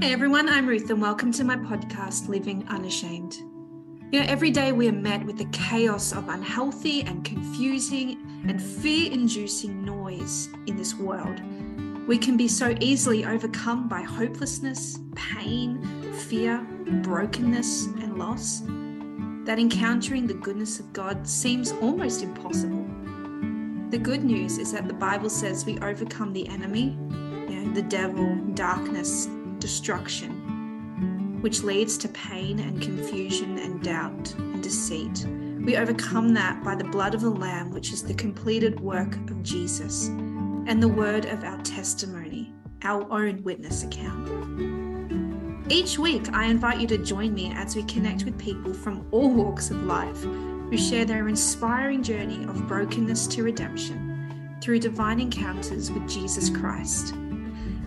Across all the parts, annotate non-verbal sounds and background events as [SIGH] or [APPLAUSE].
Hey everyone, I'm Ruth, and welcome to my podcast, Living Unashamed. You know, every day we are met with the chaos of unhealthy and confusing and fear inducing noise in this world. We can be so easily overcome by hopelessness, pain, fear, brokenness, and loss that encountering the goodness of God seems almost impossible. The good news is that the Bible says we overcome the enemy, you know, the devil, darkness, destruction, which leads to pain and confusion and doubt and deceit. We overcome that by the blood of the Lamb, which is the completed work of Jesus, and the word of our testimony, our own witness account. Each week, I invite you to join me as we connect with people from all walks of life who share their inspiring journey of brokenness to redemption through divine encounters with Jesus Christ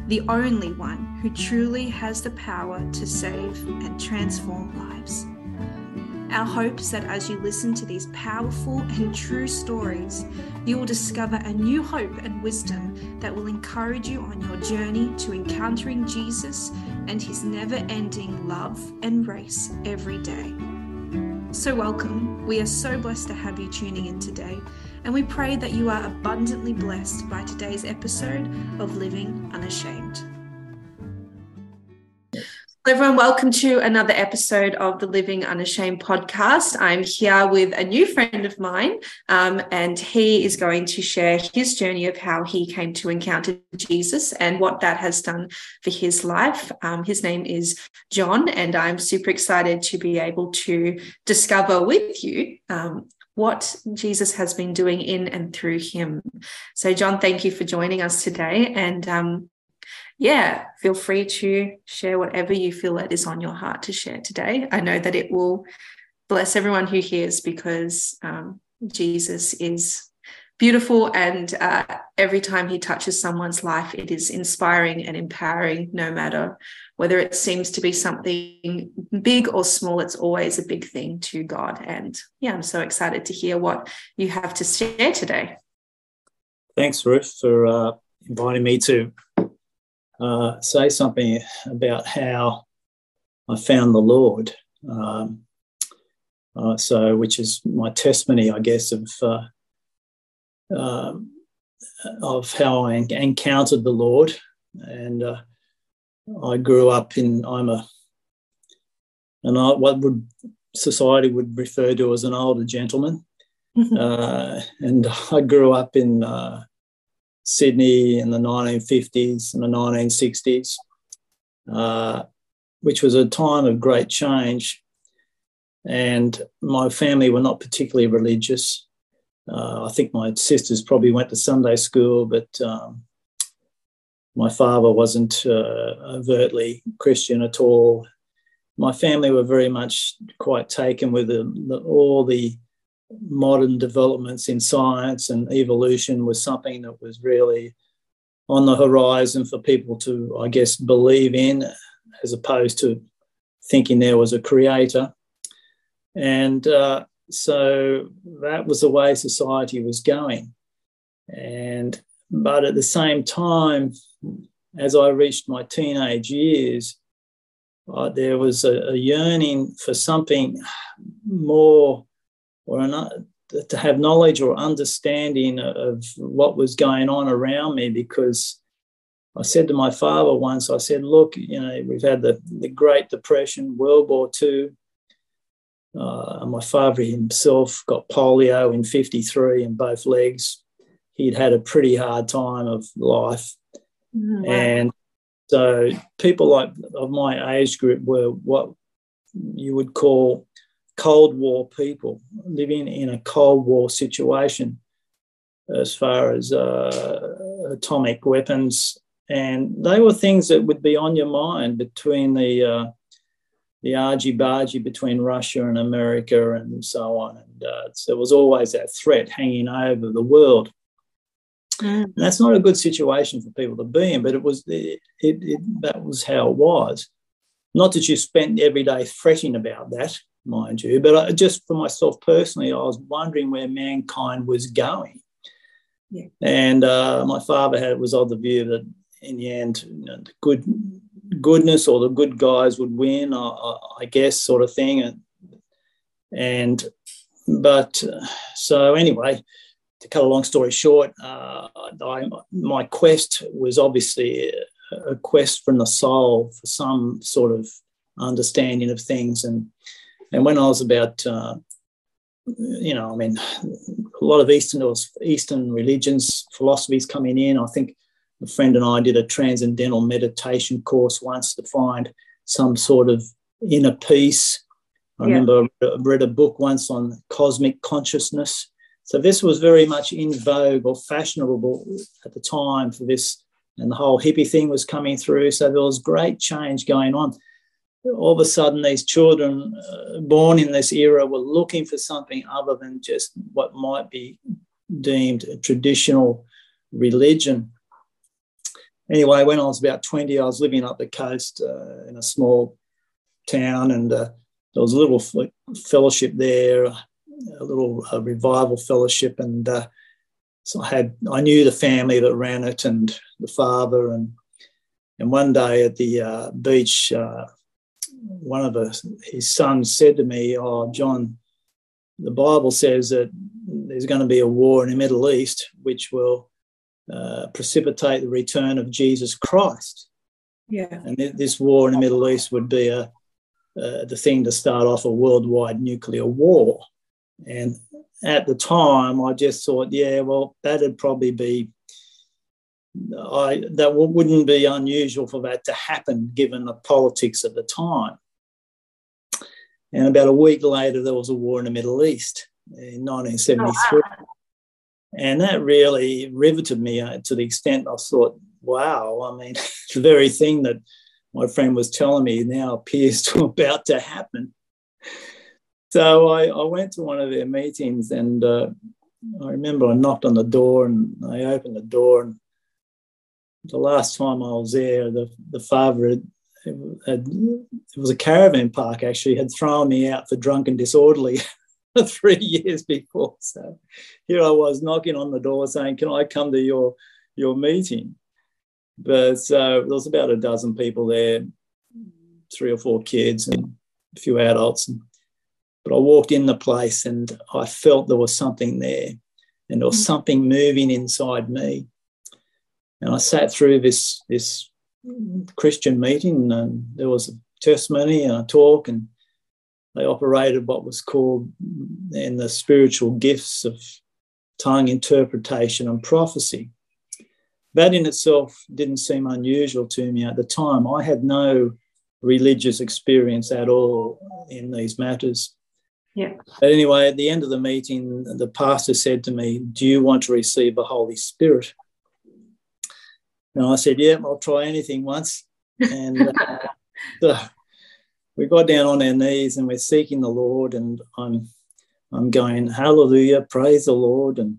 the only one who truly has the power to save and transform lives. Our hope is that as you listen to these powerful and true stories, you will discover a new hope and wisdom that will encourage you on your journey to encountering Jesus and his never ending love and grace every day. So, welcome. We are so blessed to have you tuning in today, and we pray that you are abundantly blessed by today's episode of Living Unashamed. Everyone. Welcome to another episode of the Living Unashamed podcast. I'm here with a new friend of mine, um, and he is going to share his journey of how he came to encounter Jesus and what that has done for his life. Um, his name is John, and I'm super excited to be able to discover with you um, what Jesus has been doing in and through him. So, John, thank you for joining us today. And um, yeah, feel free to share whatever you feel that is on your heart to share today. I know that it will bless everyone who hears because um, Jesus is beautiful. And uh, every time he touches someone's life, it is inspiring and empowering, no matter whether it seems to be something big or small, it's always a big thing to God. And yeah, I'm so excited to hear what you have to share today. Thanks, Ruth, for uh, inviting me to uh, say something about how I found the Lord. Um, uh, so, which is my testimony, I guess, of uh, um, of how I encountered the Lord, and uh, I grew up in. I'm a, and I, what would society would refer to as an older gentleman, mm-hmm. uh, and I grew up in uh, Sydney in the 1950s and the 1960s, uh, which was a time of great change. And my family were not particularly religious. Uh, I think my sisters probably went to Sunday school, but um, my father wasn't uh, overtly Christian at all. My family were very much quite taken with the, the, all the modern developments in science and evolution was something that was really on the horizon for people to, I guess, believe in, as opposed to thinking there was a creator. And uh, so that was the way society was going. And but at the same time, as I reached my teenage years, uh, there was a, a, yearning for something more or an, to have knowledge or understanding of what was going on around me because I said to my father once, I said, look, you know, we've had the, the Great Depression, World War II. Uh, my father himself got polio in 53 in both legs. He'd had a pretty hard time of life. Mm-hmm. And so people like of my age group were what you would call Cold War people living in a Cold War situation as far as uh, atomic weapons. And they were things that would be on your mind between the uh, the argy bargy between Russia and America and so on. And uh, there was always that threat hanging over the world. Mm. that's not a good situation for people to be in, but it was it, it, that was how it was. Not that you spent every day fretting about that, mind you. But I, just for myself personally, I was wondering where mankind was going. Yeah. And uh, my father had was of the view that in the end, you know, the good goodness or the good guys would win, I, I guess, sort of thing. And, and but uh, so anyway, to cut a long story short, uh, I, my quest was obviously a, quest from the soul for some sort of understanding of things. And and when I was about, uh, you know, I mean, a lot of Eastern Eastern religions, philosophies coming in. I think a friend and I did a transcendental meditation course once to find some sort of inner peace. I yeah. remember I read a book once on cosmic consciousness. So this was very much in vogue or fashionable at the time for this, and the whole hippie thing was coming through. So there was great change going on. All of a sudden, these children uh, born in this era were looking for something other than just what might be deemed a traditional religion anyway, when I was about 20, I was living up the coast uh, in a small town, and uh, there was a little fellowship there, a little uh, revival fellowship, and uh, so I had I knew the family that ran it and the father, and and one day at the uh, beach, uh, one of the, his sons said to me, "Oh, John." The Bible says that there's going to be a war in the Middle East, which will uh, precipitate the return of Jesus Christ. Yeah. And th- this war in the Middle East would be a, uh, the thing to start off a worldwide nuclear war. And at the time, I just thought, yeah, well, that'd probably be. I that wouldn't be unusual for that to happen given the politics of the time. And about a week later, there was a war in the Middle East in 1973. Oh, wow. And that really riveted me uh, to the extent I thought, wow, I mean, [LAUGHS] the very thing that my friend was telling me now appears to [LAUGHS] about to happen. So I, I went to one of their meetings and uh, I remember I knocked on the door and I opened the door. And the last time I was there, the, the father had, had, it was a caravan park actually, had thrown me out for drunk and disorderly. [LAUGHS] [LAUGHS] three years before. So here I was knocking on the door saying, Can I come to your, your meeting? But uh, there was about a dozen people there, three or four kids and a few adults. But I walked in the place and I felt there was something there and there was mm. something moving inside me. And I sat through this, this Christian meeting and there was a testimony and a talk and they operated what was called in the spiritual gifts of tongue interpretation and prophecy. That in itself didn't seem unusual to me at the time. I had no religious experience at all in these matters. Yeah. But anyway, at the end of the meeting, the pastor said to me, Do you want to receive the Holy Spirit? And I said, Yeah, I'll try anything once. And uh, [LAUGHS] we got down on our knees and we're seeking the Lord, and I'm I'm going, Hallelujah, praise the Lord, and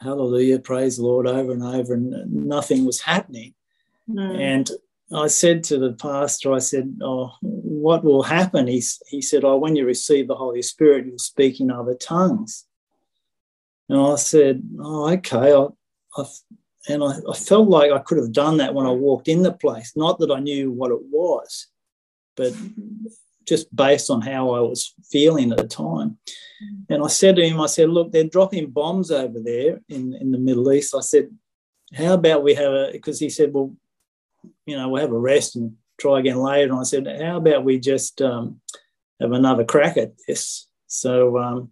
Hallelujah, praise the Lord over and over, and nothing was happening. Mm. And I said to the pastor, I said, Oh, what will happen? He, he said, Oh, when you receive the Holy Spirit, you'll speak in other tongues. And I said, Oh, okay. I, I, and I, I felt like I could have done that when I walked in the place, not that I knew what it was but just based on how I was feeling at the time. And I said to him, I said, look, they're dropping bombs over there in, in the Middle East. I said, how about we have a, because he said, well, you know, we'll have a rest and try again later. And I said, how about we just um, have another crack at this? So um,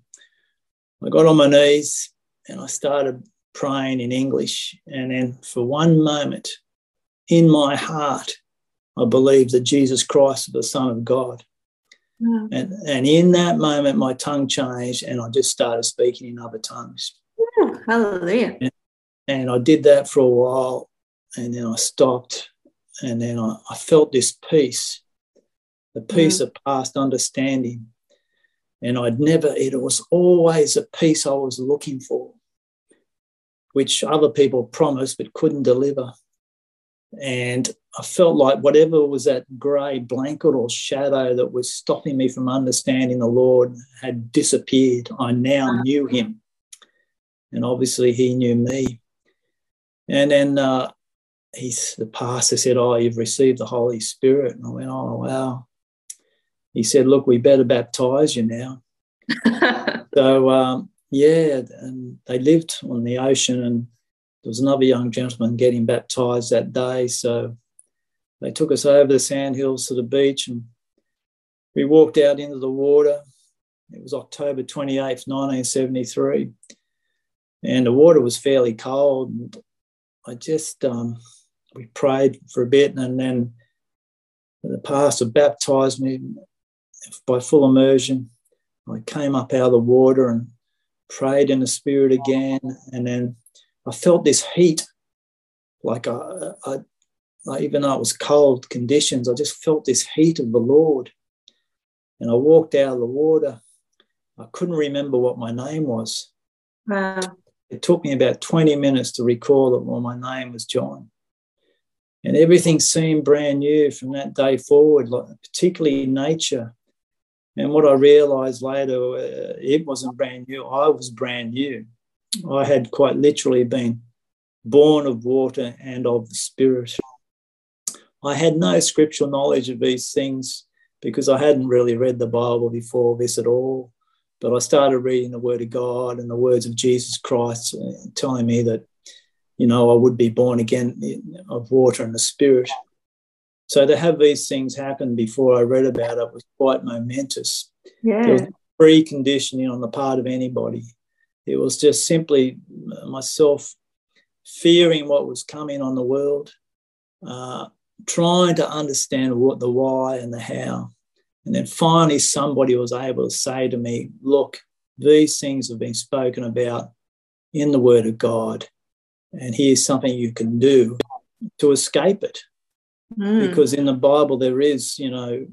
I got on my knees and I started praying in English. And then for one moment in my heart, I believed that Jesus Christ was the Son of God. Yeah. And, and in that moment, my tongue changed and I just started speaking in other tongues. Yeah, hallelujah. And, and, I did that for a while and then I stopped and then I, I felt this peace, the mm. peace yeah. of past understanding. And I'd never, it was always a peace I was looking for, which other people promised but couldn't deliver. And I felt like whatever was that grey blanket or shadow that was stopping me from understanding the Lord had disappeared. I now knew him. And obviously, he knew me. And then uh, he's the pastor said, "Oh, you've received the Holy Spirit," and I went, "Oh, wow." He said, "Look, we better baptize you now." [LAUGHS] so um, yeah, and they lived on the ocean, and there was another young gentleman getting baptized that day. So they took us over the sandhills to the beach, and we walked out into the water. It was October 28th, 1973, and the water was fairly cold. And I just um, we prayed for a bit, and then the pastor baptized me by full immersion. I came up out of the water and prayed in the spirit again, and then I felt this heat, like I, I, I, even though it was cold conditions, I just felt this heat of the Lord. And I walked out of the water. I couldn't remember what my name was. Wow. It took me about 20 minutes to recall that well, my name was John. And everything seemed brand new from that day forward, like particularly nature. And what I realized later, uh, it wasn't brand new. I was brand new. I had quite literally been born of water and of the Spirit. I had no scriptural knowledge of these things because I hadn't really read the Bible before this at all. But I started reading the Word of God and the words of Jesus Christ, uh, telling me that you know, I would be born again of water and the spirit. So to have these things happen before I read about it was quite momentous. Yeah. There was preconditioning on the part of anybody. It was just simply myself fearing what was coming on the world, uh, trying to understand what the why and the how. And then finally, somebody was able to say to me, Look, these things have been spoken about in the Word of God and here's something you can do to escape it. Mm. Because in the Bible, there is, you know,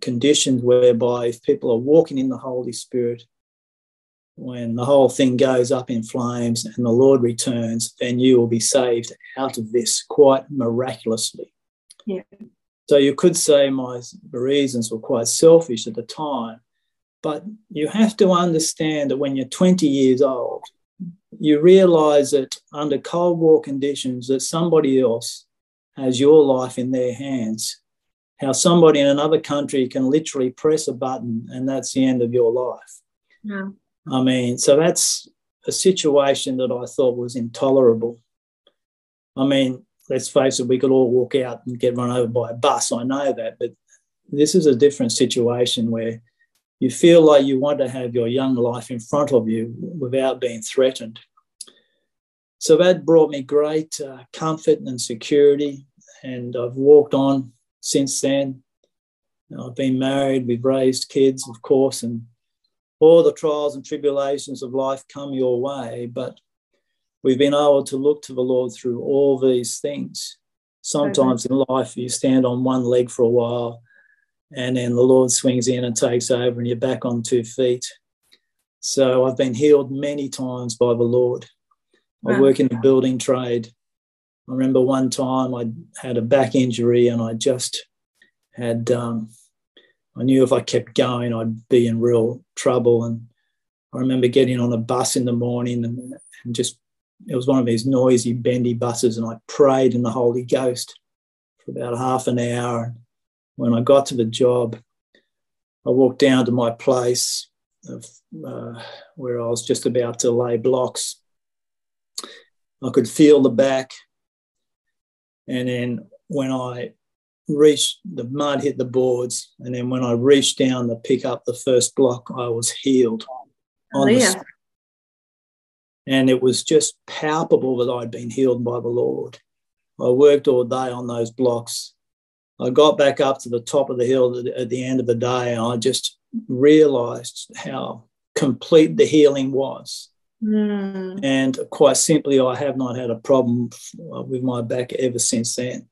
conditions whereby if people are walking in the Holy Spirit, when the whole thing goes up in flames and the Lord returns, then you will be saved out of this quite miraculously. Yeah. So you could say my reasons were quite selfish at the time, but you have to understand that when you're 20 years old, you realize that under Cold War conditions, that somebody else has your life in their hands. How somebody in another country can literally press a button and that's the end of your life. Yeah. I mean, so that's a situation that I thought was intolerable. I mean, let's face it, we could all walk out and get run over by a bus. I know that, but this is a different situation where you feel like you want to have your young life in front of you without being threatened. So that brought me great uh, comfort and security, and I've walked on since then. I've been married, we've raised kids, of course, and all the trials and tribulations of life come your way, but we've been able to look to the Lord through all these things. Sometimes in life, you stand on one leg for a while, and then the Lord swings in and takes over, and you're back on two feet. So I've been healed many times by the Lord. Wow. I work in the building trade. I remember one time I had a back injury and I just had, um, I knew if I kept going, I'd be in real trouble. And I remember getting on a bus in the morning and, and just, it was one of these noisy, bendy buses, and I prayed in the Holy Ghost for about half an hour. When I got to the job, I walked down to my place of, uh, where I was just about to lay blocks I could feel the back. And then when I reached, the mud hit the boards. And then when I reached down to pick up the first block, I was healed. On yeah. the, and it was just palpable that I'd been healed by the Lord. I worked all day on those blocks. I got back up to the top of the hill at the end of the day, and I just realized how complete the healing was. Mm. And quite simply, I have not had a problem with my back ever since then.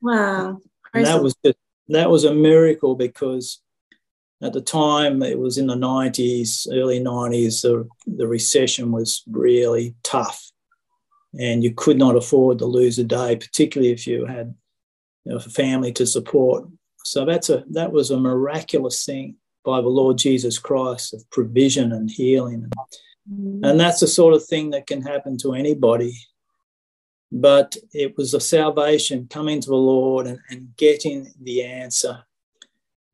Wow. And that was just, that was a miracle because at the time it was in the 90s, early 90s, the, the recession was really tough. And you could not afford to lose a day, particularly if you had you know, a family to support. So that's a that was a miraculous thing by the Lord Jesus Christ of provision and healing. And, Mm. And that's the sort of thing that can happen to anybody. But it was a salvation coming to the Lord and, and getting the answer.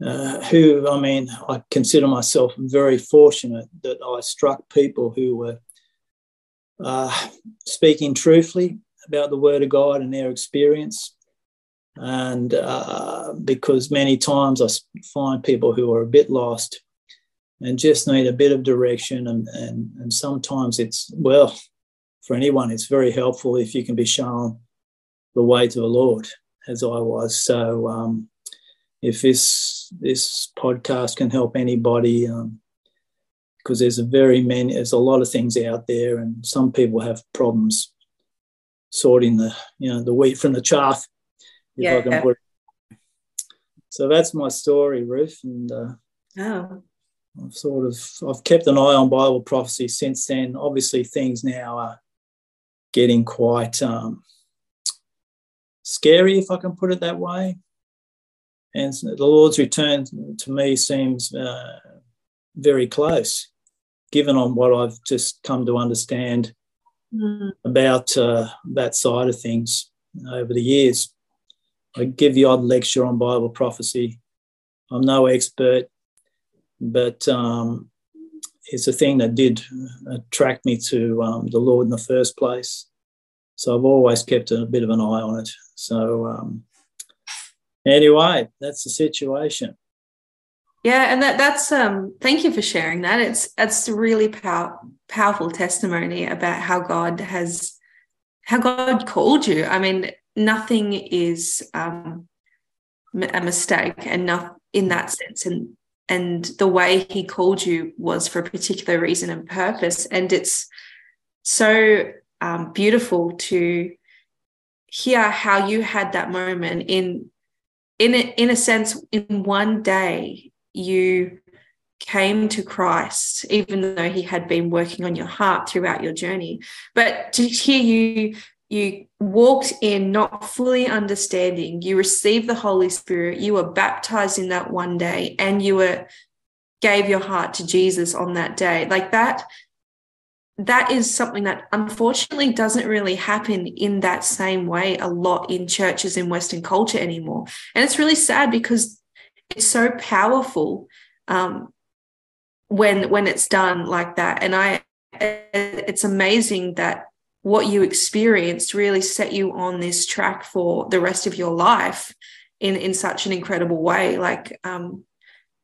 Uh, who, I mean, I consider myself very fortunate that I struck people who were uh, speaking truthfully about the Word of God and their experience. And uh, because many times I find people who are a bit lost and just need a bit of direction, and, and, and sometimes it's, well, for anyone, it's very helpful if you can be shown the way to the Lord, as I was. So, um, if this this podcast can help anybody, um, because there's a very many, there's a lot of things out there, and some people have problems sorting the you know the wheat from the chaff. yeah. So that's my story, Ruth, and uh, oh. I've sort of I've kept an eye on Bible prophecy since then. Obviously, things now are getting quite um, scary, if I can put it that way. And the Lord's return to me seems uh, very close, given on what I've just come to understand mm. about uh, that side of things over the years. I give the odd lecture on Bible prophecy. I'm no expert, but um, it's a thing that did attract me to um, the Lord in the first place. So I've always kept a bit of an eye on it. So um, anyway, that's the situation. Yeah, and that that's um thank you for sharing that. It's that's really pow- powerful testimony about how God has how God called you. I mean, nothing is um a mistake and not in that sense and and the way he called you was for a particular reason and purpose. And it's so um, beautiful to hear how you had that moment in in a, in a sense in one day you came to Christ even though he had been working on your heart throughout your journey. But to hear you you walked in not fully understanding. You received the holy spirit. You were baptized in that one day and you were gave your heart to jesus on that day. Like that that is something that unfortunately doesn't really happen in that same way a lot in churches in western culture anymore. And it's really sad because it's so powerful um, when when it's done like that. And i it's amazing that what you experienced really set you on this track for the rest of your life in in such an incredible way. Like um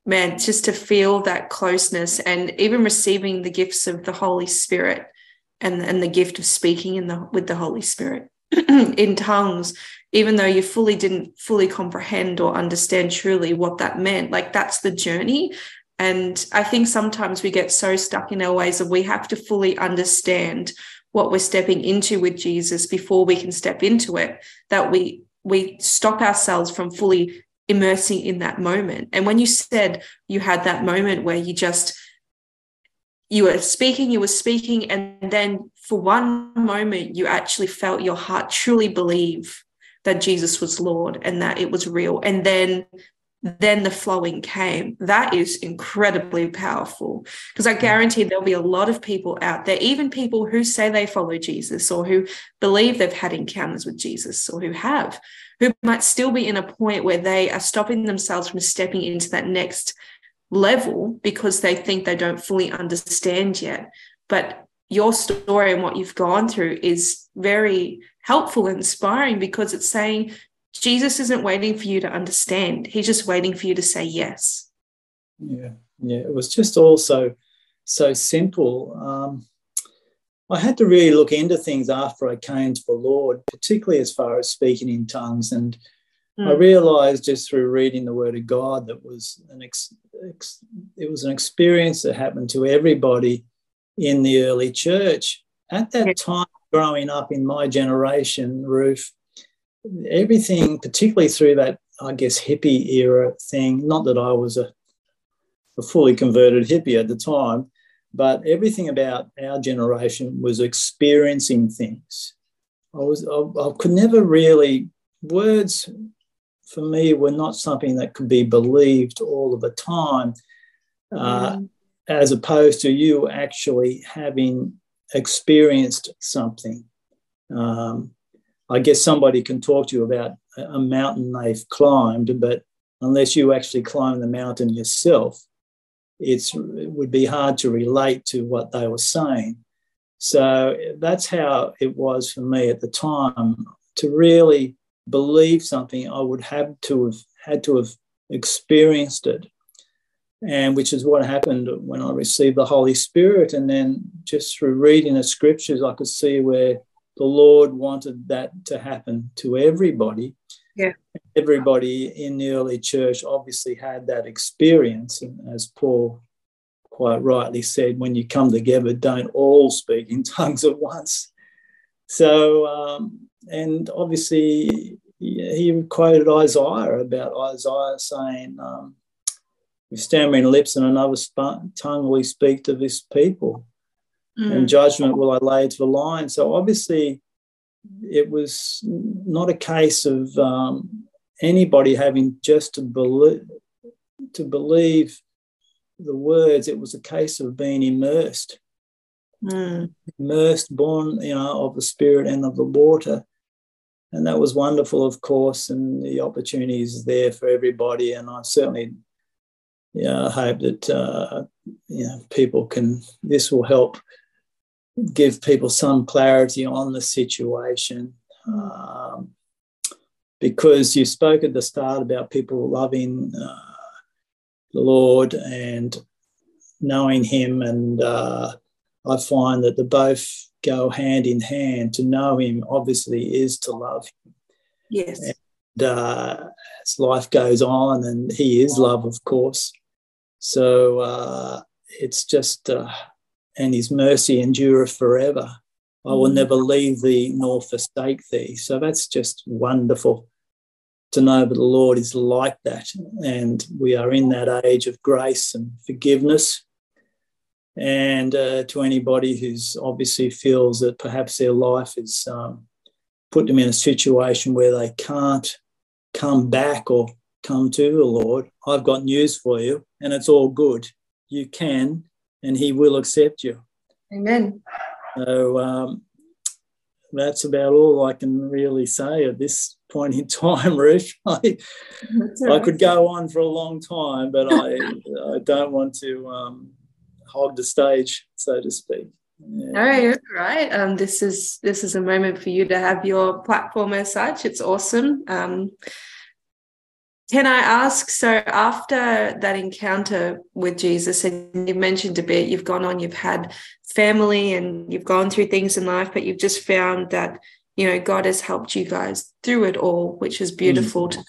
man just to feel that closeness and even receiving the gifts of the holy spirit and and the gift of speaking in the with the holy spirit [CLEARS THROAT] in tongues even though you fully didn't fully comprehend or understand truly what that meant. Like that's the journey. And i think sometimes we get so stuck in our ways that we have to fully understand what we're stepping into with Jesus before we can step into it, that we we stop ourselves from fully immersing in that moment. And when you said you had that moment where you just you were speaking, you were speaking, and then for one moment you actually felt your heart truly believe that Jesus was Lord and that it was real. And then then the flowing came. That is incredibly powerful because I guarantee there'll be a lot of people out there, even people who say they follow Jesus or who believe they've had encounters with Jesus or who have, who might still be in a point where they are stopping themselves from stepping into that next level because they think they don't fully understand yet. But your story and what you've gone through is very helpful and inspiring because it's saying Jesus isn't waiting for you to understand. He's just waiting for you to say yes. Yeah, yeah. It was just also so so simple. Um, I had to really look into things after I came to the Lord, particularly as far as speaking in tongues. And mm. I realized just through reading the Word of God that was an ex, ex, it was an experience that happened to everybody in the early church. At that time, growing up in my generation, Ruth, everything, particularly through that, I guess, hippie era thing, not that I was a, a fully converted hippie at the time, but everything about our generation was experiencing things. I was I, I, could never really words for me were not something that could be believed all of the time, uh, mm. as opposed to you actually having experienced something. Um, I guess somebody can talk to you about a mountain they've climbed, but unless you actually climb the mountain yourself, it's, it would be hard to relate to what they were saying. So that's how it was for me at the time. To really believe something, I would have to have had to have experienced it. And which is what happened when I received the Holy Spirit. And then just through reading the scriptures, I could see where the Lord wanted that to happen to everybody. Yeah. Everybody in the early church obviously had that experience. And as Paul quite rightly said, when you come together, don't all speak in [LAUGHS] tongues at once. So, um, and obviously, he quoted Isaiah about Isaiah saying, um, with stammering lips and another tongue we speak to this people, mm. and judgment will I lay to the line. So, obviously, it was not a case of um, anybody having just to believe to believe the words. It was a case of being immersed, mm. immersed, born, you know, of the spirit and of the water, and that was wonderful, of course. And the opportunities there for everybody. And I certainly, yeah, hope that uh, you know people can. This will help give people some clarity on the situation. Um, because you spoke at the start about people loving uh, the Lord and knowing Him, and uh, I find that the both go hand in hand. To know Him, obviously, is to love Him. Yes. And uh, as life goes on, and He is love, of course. So uh, it's just uh, and his mercy endureth forever. I will mm. never leave thee nor forsake thee. So that's just wonderful to know that the Lord is like that. And we are in that age of grace and forgiveness. And uh, to anybody who's obviously feels that perhaps their life has um, put them in a situation where they can't come back or come to the Lord, I've got news for you, and it's all good. You can and He will accept you. Amen. So um, that's about all I can really say at this point in time, [LAUGHS] Ruth. I. I could go on for a long time, but I, I don't want to um, hog the stage, so to speak. Yeah. All right, right. Um, this is this is a moment for you to have your platform as such. It's awesome. Um, can I ask? So, after that encounter with Jesus, and you mentioned a bit, you've gone on, you've had family and you've gone through things in life, but you've just found that, you know, God has helped you guys through it all, which is beautiful mm. to,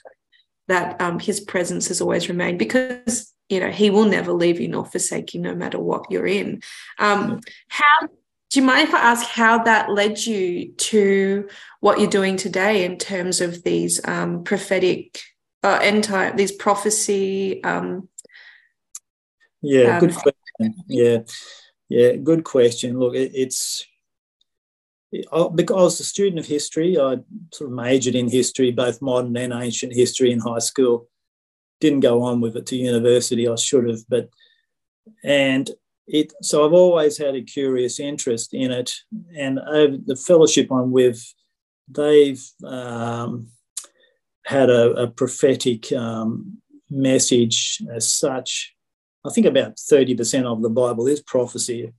that um, his presence has always remained because, you know, he will never leave you nor forsake you no matter what you're in. Um, how do you mind if I ask how that led you to what you're doing today in terms of these um, prophetic uh, end time, these prophecy. Um, yeah, um, good question. Yeah, yeah, good question. Look, it, it's because I was a student of history. I sort of majored in history, both modern and ancient history, in high school. Didn't go on with it to university. I should have, but and it. So I've always had a curious interest in it, and over the fellowship I'm with, they've um, had a, a prophetic um, message as such. I think about 30% of the Bible is prophecy.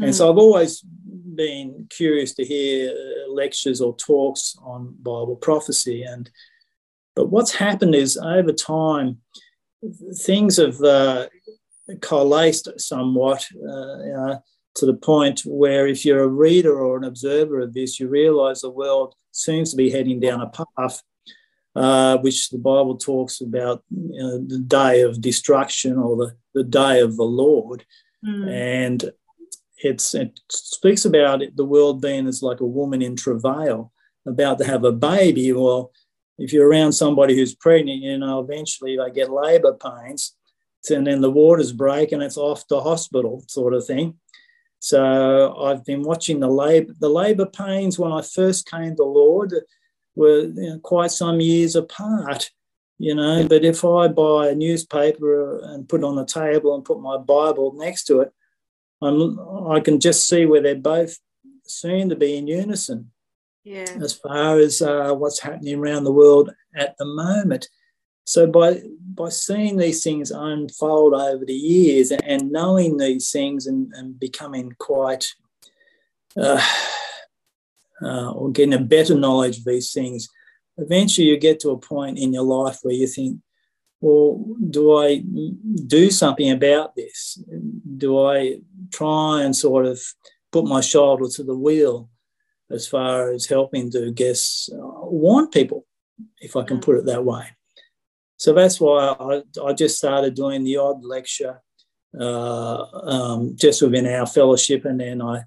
Mm. And so I've always been curious to hear uh, lectures or talks on Bible prophecy. And but what's happened is over time, things have uh, coalesced somewhat uh, to the point where if you're a reader or an observer of this, you realize the world seems to be heading down a path uh, which the Bible talks about you know, the day of destruction or the, the day of the Lord. Mm. And it's, it speaks about it, the world being as like a woman in travail, about to have a baby. Well, if you're around somebody who's pregnant, you know, eventually they get labor pains and then the waters break and it's off to hospital sort of thing. So I've been watching the labor, the labor pains when I first came to Lord were you know, quite some years apart, you know. But if I buy a newspaper and put it on the table and put my Bible next to it, I'm, I can just see where they're both seem to be in unison. yeah. as far as uh, what's happening around the world at the moment. So by by seeing these things unfold over the years and knowing these things and, and becoming quite uh, uh, or getting a better knowledge of these things, eventually you get to a point in your life where you think, well, do I do something about this? Do I try and sort of put my shoulder to the wheel as far as helping to guess uh, warn people, if I can put it that way? So that's why I, I just started doing the odd lecture uh, um, just within our fellowship, and then I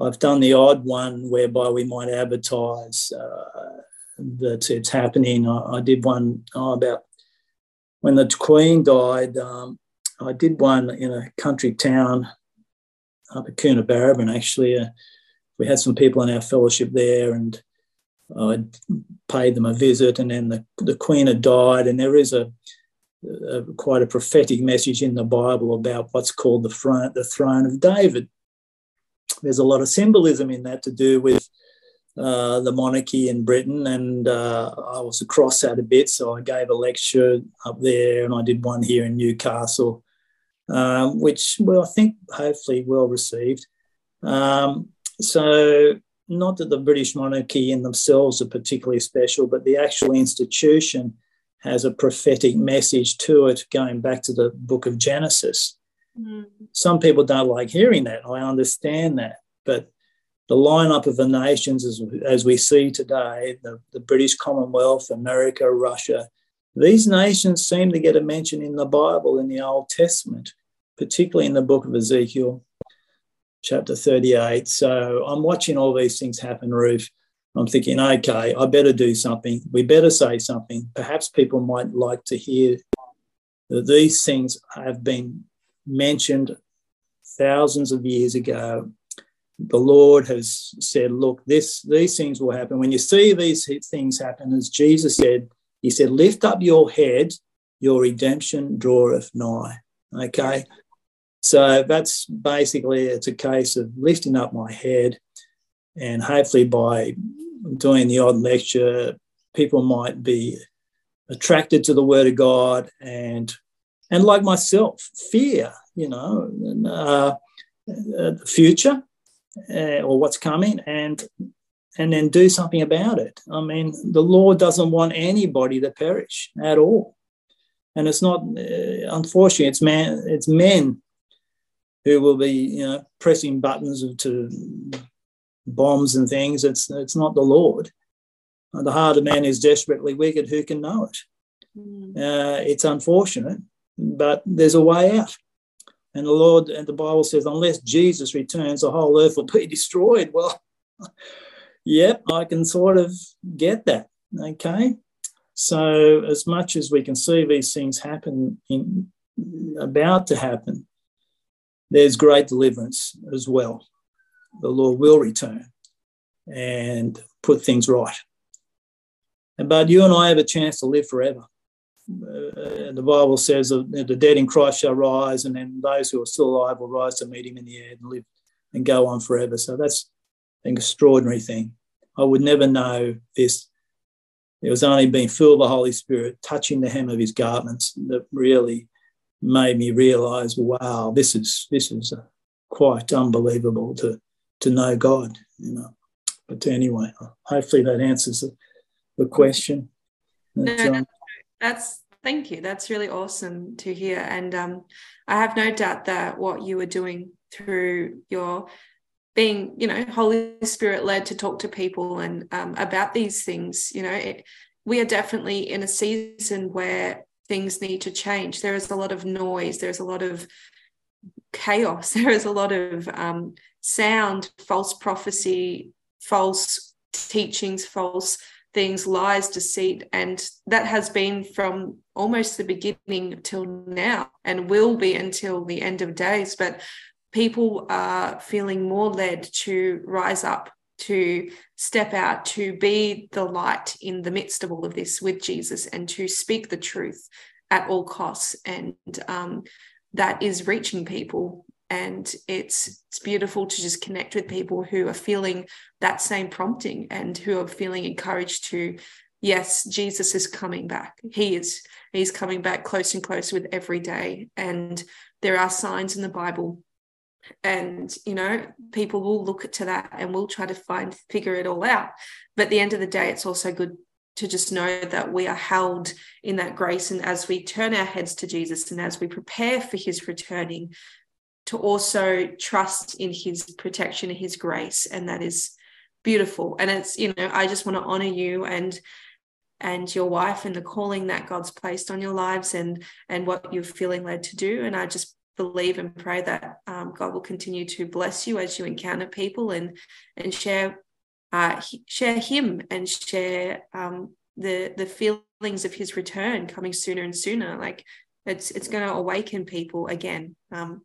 I've done the odd one whereby we might advertise uh, that it's happening. I, I did one oh, about when the Queen died. Um, I did one in a country town up at Coonabarabran, actually. Uh, we had some people in our fellowship there, and I paid them a visit. And then the, the Queen had died, and there is a, quite a prophetic message in the Bible about what's called the the throne of David there's a lot of symbolism in that to do with uh, the monarchy in Britain, and uh, I was across that a bit, so I gave a lecture up there, and I did one here in Newcastle, um, which well, I think hopefully well received. Um, so, not that the British monarchy in themselves are particularly special, but the actual institution has a prophetic message to it, going back to the Book of Genesis. Some people don't like hearing that. I understand that. But the lineup of the nations as, as we see today, the, the British Commonwealth, America, Russia, these nations seem to get a mention in the Bible in the Old Testament, particularly in the book of Ezekiel, chapter 38. So I'm watching all these things happen, Ruth. I'm thinking, okay, I better do something. We better say something. Perhaps people might like to hear that these things have been mentioned thousands of years ago. The Lord has said, look, this these things will happen. When you see these things happen, as Jesus said, he said, lift up your head, your redemption draweth nigh. Okay. So that's basically it's a case of lifting up my head and hopefully by doing the odd lecture, people might be attracted to the word of God and and like myself, fear, you know, uh, the future uh, or what's coming, and and then do something about it. I mean, the Lord doesn't want anybody to perish at all, and it's not. Uh, unfortunately, it's man, it's men who will be, you know, pressing buttons to bombs and things. It's it's not the Lord. The heart of man is desperately wicked. Who can know it? Mm. Uh, it's unfortunate, but there's a way out. And the Lord and the Bible says, unless Jesus returns, the whole earth will be [LAUGHS] destroyed. Well, [LAUGHS] yep, I can sort of get that. Okay. So, as much as we can see these things happen, in, about to happen, there's great deliverance as well. The Lord will return and put things right. And but you and I have a chance to live forever uh, the Bible says uh, the dead in Christ shall rise, and then those who are still alive will rise to meet him in the air and live and go on forever. So that's an extraordinary thing. I would never know this. It was only being filled with the Holy Spirit, touching the hem of his garments, that really made me realize, wow, this is this is quite unbelievable to to know God, you know. But anyway, hopefully that answers the, the question. No, that's thank you. That's really awesome to hear. And um, I have no doubt that what you are doing through your being, you know, Holy Spirit led to talk to people and um, about these things, you know, it, we are definitely in a season where things need to change. There is a lot of noise. There's a lot of chaos. [LAUGHS] There is a lot of um, sound, false prophecy, false teachings, false things, lies, deceit. And that has been from almost the beginning till now and will be until the end of days. But people are feeling more led to rise up, to step out, to be the light in the midst of all of this with Jesus and to speak the truth at all costs. And um, that is reaching people and it's it's beautiful to just connect with people who are feeling that same prompting and who are feeling encouraged to yes jesus is coming back. He is he's coming back close and close with every day. And there are signs in the bible. And you know people will look to that and will try to find figure it all out. But at the end of the day it's also good to just know that we are held in that grace and as we turn our heads to jesus and as we prepare for his returning to also trust in his protection and his grace and that is beautiful. And it's you know i just want to honor you and and your wife and the calling that god's placed on your lives and and what you're feeling led to do. And i just believe and pray that um, god will continue to bless you as you encounter people and and share uh, share him and share um, the the feelings of his return coming sooner and sooner. Like it's it's going to awaken people again um,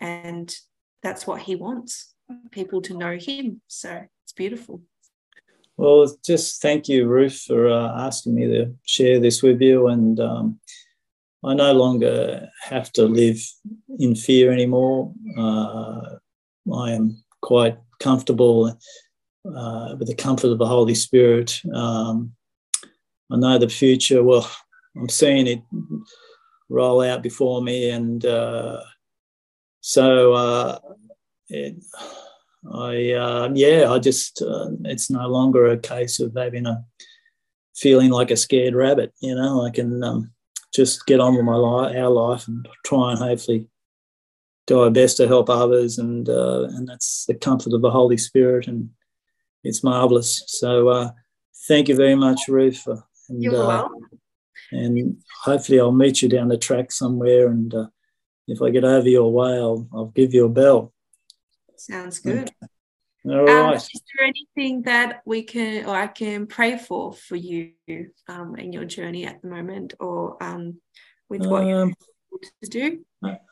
and that's what he wants people to know him. So it's beautiful. Well just thank you ruth for uh, asking me to share this with you. And um, i no longer have to live in fear anymore. Uh, i am quite comfortable uh, with the comfort of the holy spirit. Um, i know the future well i'm seeing it roll out before me and uh, so uh, it, I uh, yeah, I just uh, it's no longer a case of having a feeling like a scared rabbit. You know, I can um, just get on with my life, our life, and try and hopefully do our best to help others, and uh, and that's the comfort of the Holy Spirit, and it's marvelous. So uh, thank you very much, Ruth. And, You're uh, welcome. And hopefully, I'll meet you down the track somewhere, and if I get over your way, I'll, I'll give you a bell. Sounds good. All right. Um, is there anything that we can or I can pray for for you um, in your journey at the moment, or um, with what um, you're to do?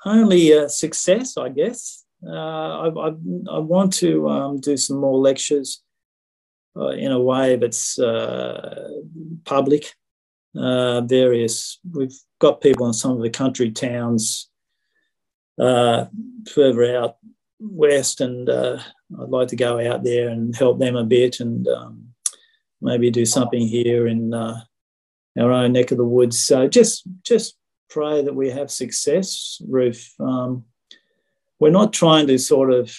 Only uh, success, I guess. Uh, I, I, I, want to um, do some more lectures uh, in a way that's uh, public. Uh, various, we've got people in some of the country towns uh, further out west, and uh, I'd like to go out there and help them a bit, and um, maybe do something here in uh, our own neck of the woods. So just just pray that we have success, Ruth. Um, we're not trying to sort of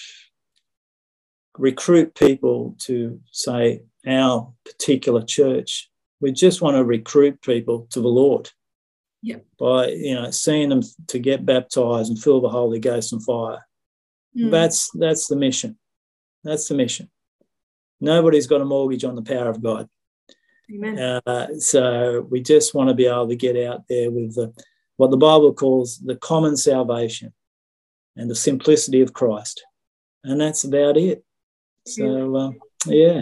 recruit people to say our particular church. We just want to recruit people to the Lord yeah. by you know seeing them to get baptized and fill the Holy Ghost and fire. Mm. That's that's the mission. That's the mission. Nobody's got a mortgage on the power of God. Amen. Uh, so we just want to be able to get out there with the, what the Bible calls the common salvation and the simplicity of Christ, and that's about it. So um, yeah.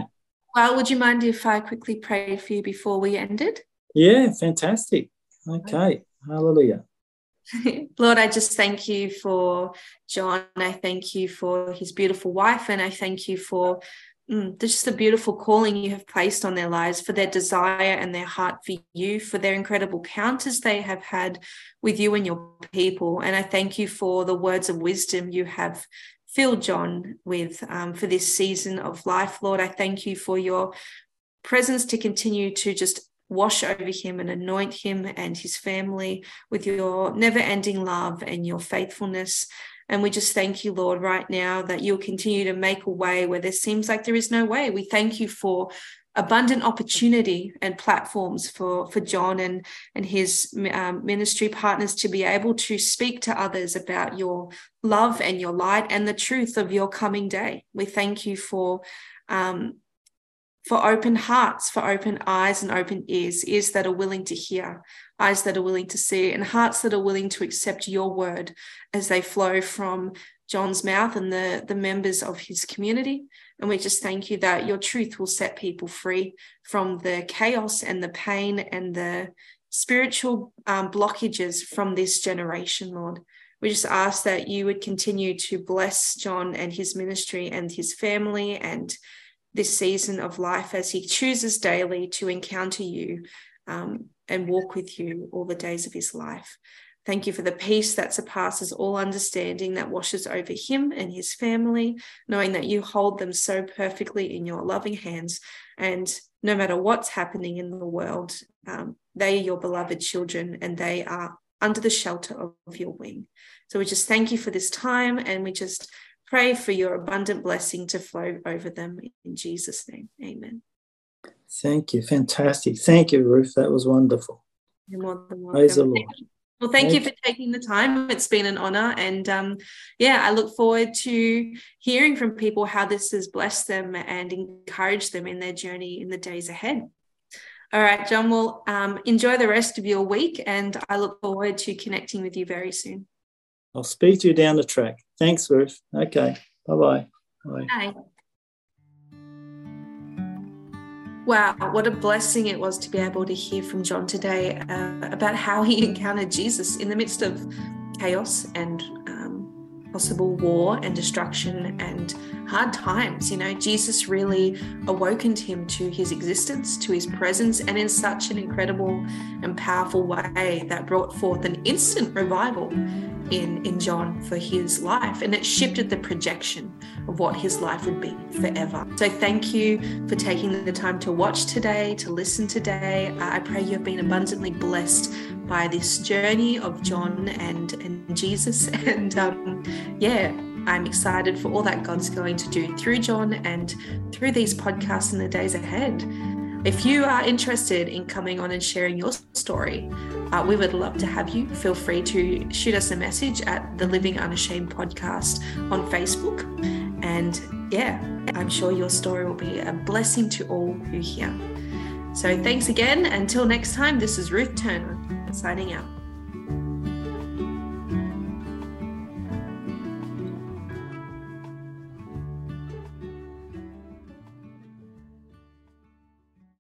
Well, would you mind if I quickly prayed for you before we ended? Yeah, fantastic. Okay. Hallelujah. [LAUGHS] Lord, I just thank you for John. I thank you for his beautiful wife. And I thank you for mm, just the beautiful calling you have placed on their lives, for their desire and their heart for you, for their incredible counters they have had with you and your people. And I thank you for the words of wisdom you have filled John with um, for this season of life. Lord, I thank you for your presence to continue to just wash over him and anoint him and his family with your never ending love and your faithfulness. And we just thank you, Lord, right now that you'll continue to make a way where there seems like there is no way. We thank you for abundant opportunity and platforms for for John and and his um, ministry partners to be able to speak to others about your love and your light and the truth of your coming day. We thank you for um, for open hearts, for open eyes and open ears, ears that are willing to hear, eyes that are willing to see, and hearts that are willing to accept your word as they flow from John's mouth and the, the members of his community. And we just thank you that your truth will set people free from the chaos and the pain and the spiritual um, blockages from this generation, Lord. We just ask that you would continue to bless John and his ministry and his family and this season of life as he chooses daily to encounter you um, and walk with you all the days of his life. Thank you for the peace that surpasses all understanding that washes over him and his family, knowing that you hold them so perfectly in your loving hands. And no matter what's happening in the world, um, they are your beloved children and they are under the shelter of, of your wing. So we just thank you for this time and we just pray for your abundant blessing to flow over them in Jesus' name. Amen. Thank you. Fantastic. Thank you, Ruth. That was wonderful. You're more than welcome. Praise the Lord. Well, thank you for taking the time. It's been an honor. And um, yeah, I look forward to hearing from people how this has blessed them and encouraged them in their journey in the days ahead. All right, John, well, um, enjoy the rest of your week. And I look forward to connecting with you very soon. I'll speak to you down the track. Thanks, Ruth. Okay. Bye-bye. Bye. Bye. Wow, what a blessing it was to be able to hear from John today uh, about how he encountered Jesus in the midst of chaos and um, possible war and destruction and hard times. You know, Jesus really awakened him to his existence, to his presence, and in such an incredible and powerful way that brought forth an instant revival in, in John for his life. And it shifted the projection of what his life would be forever. So thank you for taking the time to watch today, to listen today. Uh, I pray you have been abundantly blessed by this journey of John and, and Jesus. [LAUGHS] And um, yeah, I'm excited for all that God's going to do through John and through these podcasts in the days ahead. If you are interested in coming on and sharing your story, uh, we would love to have you. Feel free to shoot us a message at the Living Unashamed podcast on Facebook. And yeah, I'm sure your story will be a blessing to all who hear. So thanks again. Until next time, this is Ruth Turner signing out.